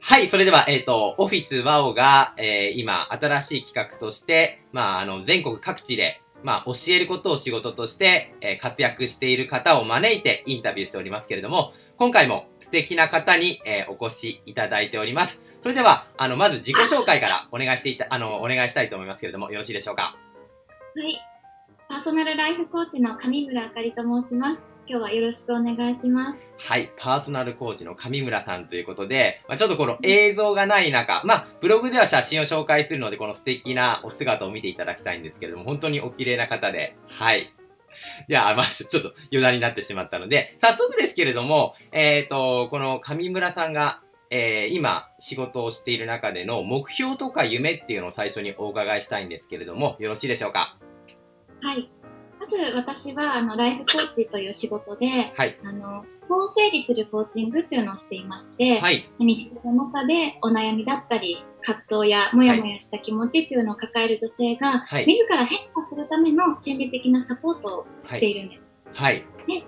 はい、それでは、えっ、ー、と、オフィスワオが、えー、今、新しい企画として、まあ、あの、全国各地で、まあ、教えることを仕事として、えー、活躍している方を招いてインタビューしておりますけれども、今回も素敵な方に、え、お越しいただいております。それでは、あの、まず自己紹介からお願いしていた、あの、お願いしたいと思いますけれども、よろしいでしょうか？はい。パーソナルライフコーチの上村あかりと申します。今日はよろしくお願いします。はい、パーソナルコーチの上村さんということで、まあ、ちょっとこの映像がない中、まあ、ブログでは写真を紹介するので、この素敵なお姿を見ていただきたいんですけれども、本当にお綺麗な方で、はい。では、まあ、ちょっと余談になってしまったので、早速ですけれども、えっ、ー、と、この上村さんが、えー、今、仕事をしている中での目標とか夢っていうのを最初にお伺いしたいんですけれども、よろしいでしょうか？はい。まず私はあのライフコーチという仕事で、はい、あの法整理するコーチングっていうのをしていまして、はい、日常の中でお悩みだったり葛藤やモヤモヤした気持ちっていうのを抱える女性が、はい、自ら変化するための心理的なサポートをしているんです。はい、で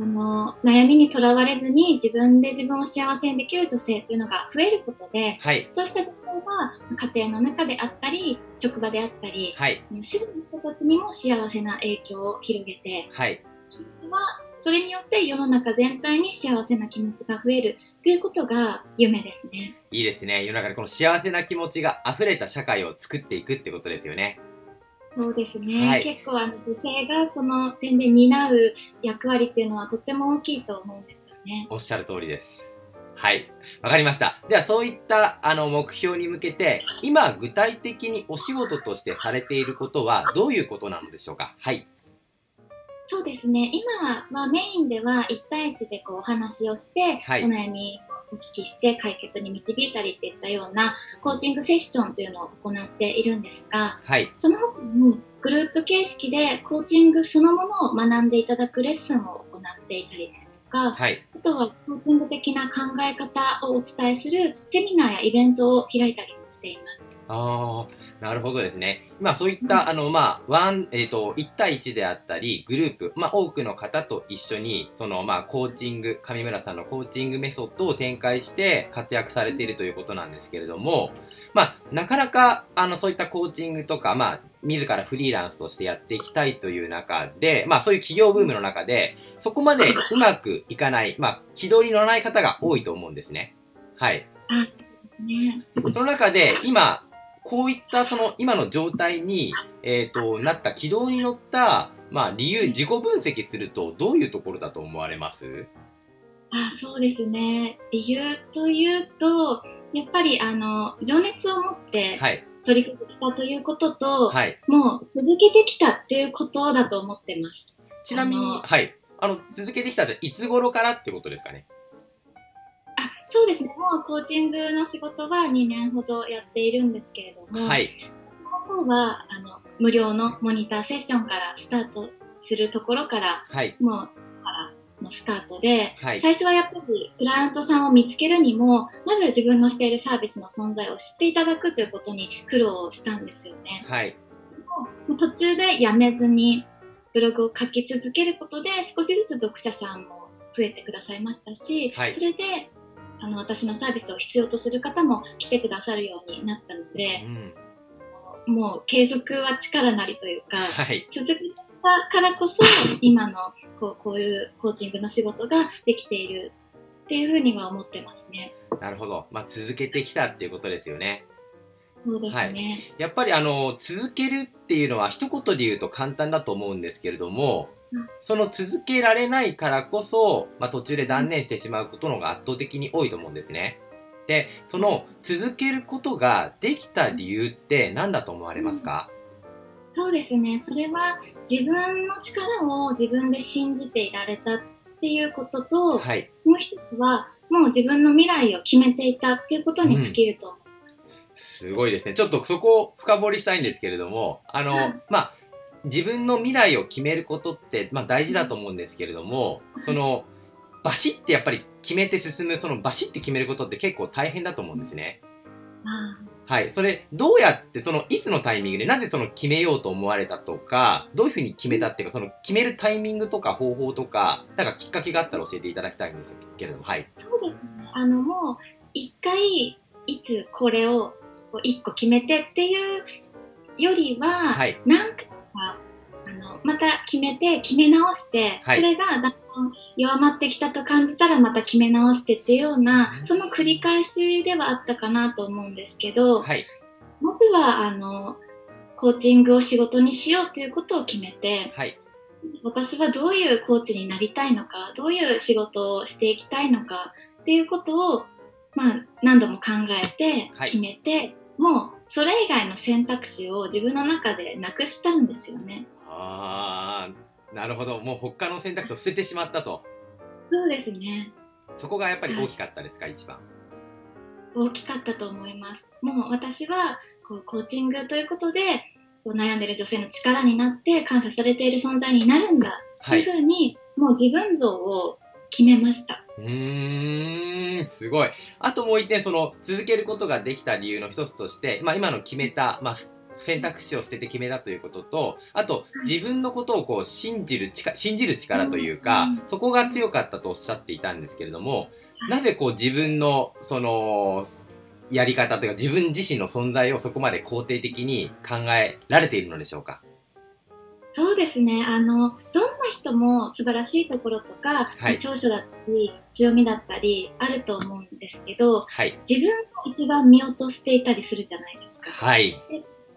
あの悩みにとらわれずに自分で自分を幸せにできる女性っていうのが増えることで、はい、そうした女性が家庭の中であったり職場であったり、はい、主婦の人たちにも幸せな影響を広げて、はい、はそれによって世の中全体に幸せな気持ちが増えるっていうことが夢ですね。いいですね。世の中でこの幸せな気持ちが溢れた社会を作っていくってことですよね。そうですね、はい、結構あの女性がその点で担う役割っていうのはとっても大きいと思うんですよね。おっしゃる通りです。はい。わかりました。では、そういった、あの、目標に向けて、今、具体的にお仕事としてされていることは、どういうことなのでしょうか？はい。そうですね。今はメインでは1対1でこうお話をして、はい、お悩みお聞きして解決に導いたりっていったようなコーチングセッションというのを行っているんですが、はい、その他にグループ形式でコーチングそのものを学んでいただくレッスンを行っていたりですとか、はい、あとはコーチング的な考え方をお伝えするセミナーやイベントを開いたりもしています。ああ、なるほどですね。まあそういった、うん、あの、まあ、ワン、えっ、ー、と、1対1であったり、グループ、まあ多くの方と一緒に、その、まあコーチング、上村さんのコーチングメソッドを展開して活躍されているということなんですけれども、まあ、なかなか、あの、そういったコーチングとか、まあ、自らフリーランスとしてやっていきたいという中で、まあそういう企業ブームの中で、そこまでうまくいかない、まあ、軌道に乗らない方が多いと思うんですね。はい。ね、その中で、今、こういったその今の状態に、えっ、ー、と、なった軌道に乗った、まあ理由、自己分析するとどういうところだと思われます？あそうですね。理由というと、やっぱりあの、情熱を持って取り組んできたということと、はい、もう続けてきたっていうことだと思ってます。ちなみに、はい。あの、続けてきたっていつ頃からってことですかね？そうですね、もうコーチングの仕事は2年ほどやっているんですけれども、はい。の方はあの無料のモニターセッションからスタートするところから、はい、もうからのスタートで、はい、最初はやっぱりクライアントさんを見つけるにも、まず自分のしているサービスの存在を知っていただくということに苦労したんですよね。はい、もう途中でやめずにブログを書き続けることで少しずつ読者さんも増えてくださいましたし、はい、それであの私のサービスを必要とする方も来てくださるようになったので、うん、もう継続は力なりというか、はい、続けたからこそ今のこうこういうコーチングの仕事ができているっていうふうには思ってますね。なるほど。まあ、続けてきたっていうことですよね。そうですね。はい、やっぱりあの、続けるっていうのは一言で言うと簡単だと思うんですけれども、その続けられないからこそ、まあ、途中で断念してしまうことの方が圧倒的に多いと思うんですね。で、その続けることができた理由って何だと思われますか、うん、そうですね。それは自分の力を自分で信じていられたっていうことと、はい、もう一つはもう自分の未来を決めていたっていうことに尽きると思すごいですね。ちょっとそこを深掘りしたいんですけれども、あの、まあ、自分の未来を決めることって、まあ、大事だと思うんですけれども、そのバシッてやっぱり決めて進むそのバシッて決めることって結構大変だと思うんですね。はい。それ、どうやって、その、いつのタイミングで、なぜその決めようと思われたとか、どういうふうに決めたっていうか、その、決めるタイミングとか方法とか、なんかきっかけがあったら教えていただきたいんですけれども、はい。そうですね。あの、もう、一回、いつこれを、一個決めてっていうよりは、はい、何回か、あの、また決めて、決め直して、はい、それがだんだん弱まってきたと感じたらまた決め直してっていうような、その繰り返しではあったかなと思うんですけど、はい、まずは、あの、コーチングを仕事にしようということを決めて、はい、私はどういうコーチになりたいのか、どういう仕事をしていきたいのかっていうことを、まあ、何度も考えて決めて、はい、もうそれ以外の選択肢を自分の中でなくしたんですよね。ああ、なるほど。もう他の選択肢を捨ててしまったと。そうですね。そこがやっぱり大きかったですか、はい、一番。大きかったと思います。もう私はこうコーチングということでこう悩んでる女性の力になって感謝されている存在になるんだというふうに、もう自分像を決めました。うーん、すごい。あともう一点、その、続けることができた理由の一つとして、まあ今の決めた、まあ、選択肢を捨てて決めたということと、あと、自分のことをこう、信じる力、信じる力というか、そこが強かったとおっしゃっていたんですけれども、なぜこう自分の、その、やり方というか自分自身の存在をそこまで肯定的に考えられているのでしょうか？そうですね。あの、どんな人も素晴らしいところとか、はい、長所だったり、強みだったり、あると思うんですけど、はい、自分が一番見落としていたりするじゃないですか。はい。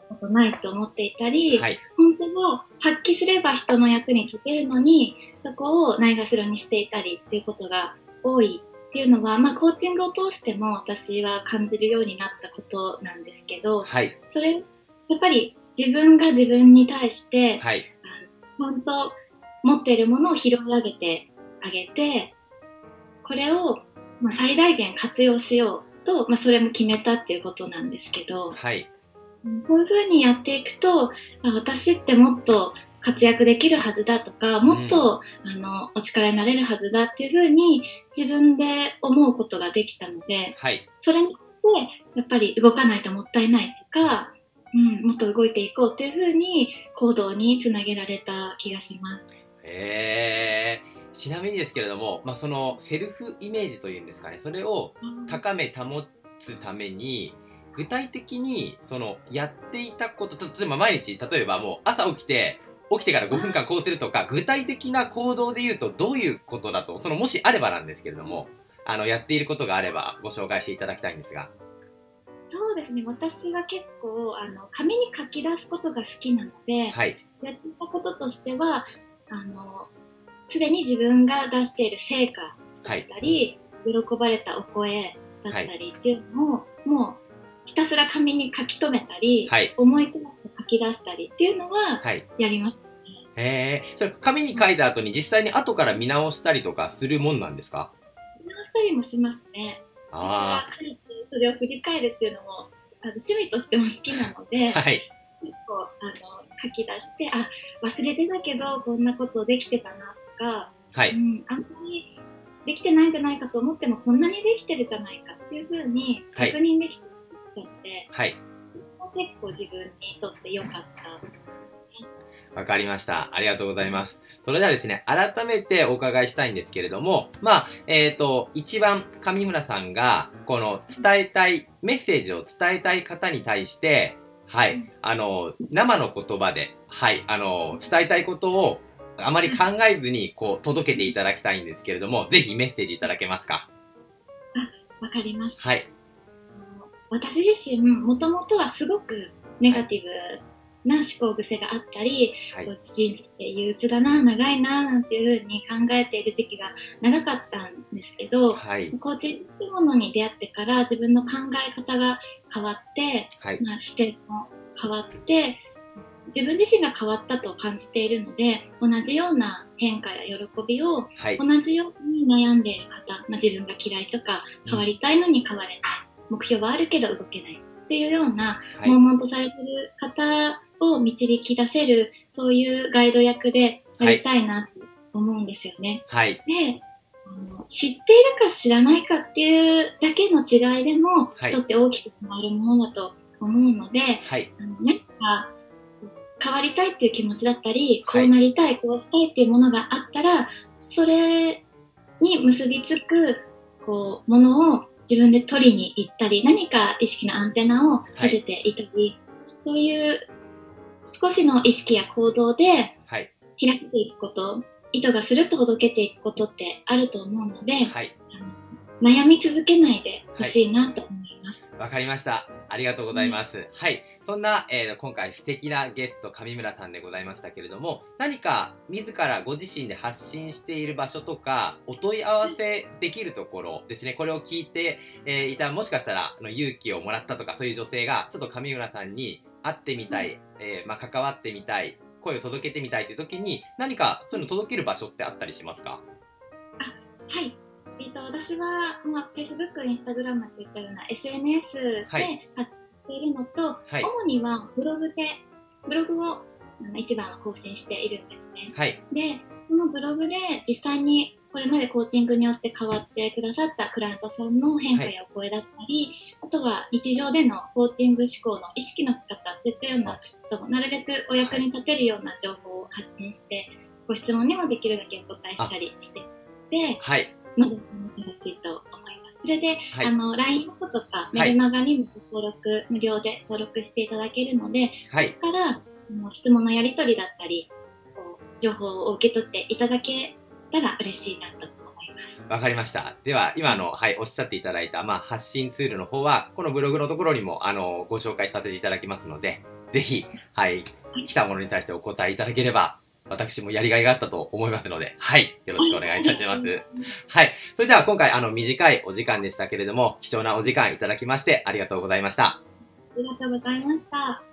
ことないと思っていたり、はい、本当は発揮すれば人の役に立てるのに、そこをないがしろにしていたりっていうことが多いっていうのは、まあ、コーチングを通しても私は感じるようになったことなんですけど、はい、それ、やっぱり自分が自分に対して、はい、本当持っているものを拾い上げてあげて、これを、まあ、最大限活用しようと、まあ、それも決めたっていうことなんですけど、はい、こういうふうにやっていくと、あ私ってもっと活躍できるはずだとか、もっと、うん、あの、お力になれるはずだっていうふうに自分で思うことができたので、はい、それによってやっぱり動かないともったいないとか、うん、もっと動いていこうっていうふうに行動につなげられた気がします。へえー。ちなみにですけれども、まあ、そのセルフイメージというんですかね、それを高め保つために、具体的にそのやっていたこと、例えば毎日、例えばもう朝起きて、起きてから5分間こうするとか、具体的な行動で言うとどういうことだと、そのもしあればなんですけれども、あの、やっていることがあればご紹介していただきたいんですが。そうですね私は結構あの紙に書き出すことが好きなので、はい、やっていたこととしてはあのすでに自分が出している成果だったり、はい、喜ばれたお声だったりっていうのを、はい、もうひたすら紙に書き留めたり、はい、思い出して書き出したりっていうのはやります、ね、へえ。それ紙に書いた後に実際に後から見直したりとかするもんなんですか？見直したりもしますね。ああ。それを振り返るっていうのもあの趣味としても好きなので、はい、結構あの書き出してあ忘れてたけどこんなことできてたなとか、はい、うん、あんまりできてないんじゃないかと思ってもこんなにできてるじゃないかっていうふうに確認できてしたので、はい、結構自分にとって良かった。わかりました。ありがとうございます。それではですね、改めてお伺いしたいんですけれども、まあ、えっ、ー、と、一番上村さんが、この伝えたい、メッセージを伝えたい方に対して、はい、あの、生の言葉で、はい、あの、伝えたいことをあまり考えずに、こう、届けていただきたいんですけれども、ぜひメッセージいただけますか？あ、わかりました。はい。私自身、もともとはすごくネガティブな思考癖があったり、はい、人生憂鬱だな、長いな、なんていうふうに考えている時期が長かったんですけど、はい、コーチングものに出会ってから自分の考え方が変わって、はい、まあ、視点も変わって、自分自身が変わったと感じているので、同じような変化や喜びを、同じように悩んでいる方、まあ、自分が嫌いとか変わりたいのに変われない、目標はあるけど動けないっていうような、悶々とされてる方を導き出せる、そういうガイド役でやりたいなと思うんですよね。はい。で、知っているか知らないかっていうだけの違いでも、はい、人って大きく変わるものだと思うので、はい、あの何か変わりたいっていう気持ちだったり、こうなりたい、こうしたいっていうものがあったら、それに結びつく、こう、ものを自分で取りに行ったり、何か意識のアンテナを立てていたり、はい、そういう少しの意識や行動で開けていくこと、意図がするとほどけていくことってあると思うので、はい、悩み続けないでほしいなと思います。わ、はい、かりました。ありがとうございます。うん、はい。そんな、えー、今回素敵なゲスト上村さんでございましたけれども、何か自らご自身で発信している場所とか、お問い合わせできるところですね、これを聞いて、えー、いた、もしかしたら、あの勇気をもらったとか、そういう女性が、ちょっと上村さんに会ってみたい、うん、えー、まあ、関わってみたい、声を届けてみたいという時に、何かそういうの届ける場所ってあったりしますか？あ、はい。えーと、私は、まあ、Facebook、Instagram といったような SNS で発信しているのと、はい、主にはブログで、ブログを一番更新しているんですね。はい、で、そのブログで実際にこれまでコーチングによって変わってくださったクライアントさんの変化やお声だったり、はい、あとは日常でのコーチング思考の意識の仕方といったようなこともなるべくお役に立てるような情報を発信して、ご質問にもできるだけお答えしたりしてで、はい、まだ楽しいと思います。それで、はい、あの、LINE のことか、メルマガにも登録、はい、無料で登録していただけるので、はい、そこから、質問のやり取りだったり、情報を受け取っていただけたら嬉しいなと思います。わかりました。では、今の、はい、おっしゃっていただいた、まあ、発信ツールの方は、このブログのところにも、あの、ご紹介させていただきますので、ぜひ、はい、来たものに対してお答えいただければ私もやりがいがあったと思いますので、はい。よろしくお願いいたします。はい。それでは今回、あの、短いお時間でしたけれども、貴重なお時間いただきまして、ありがとうございました。ありがとうございました。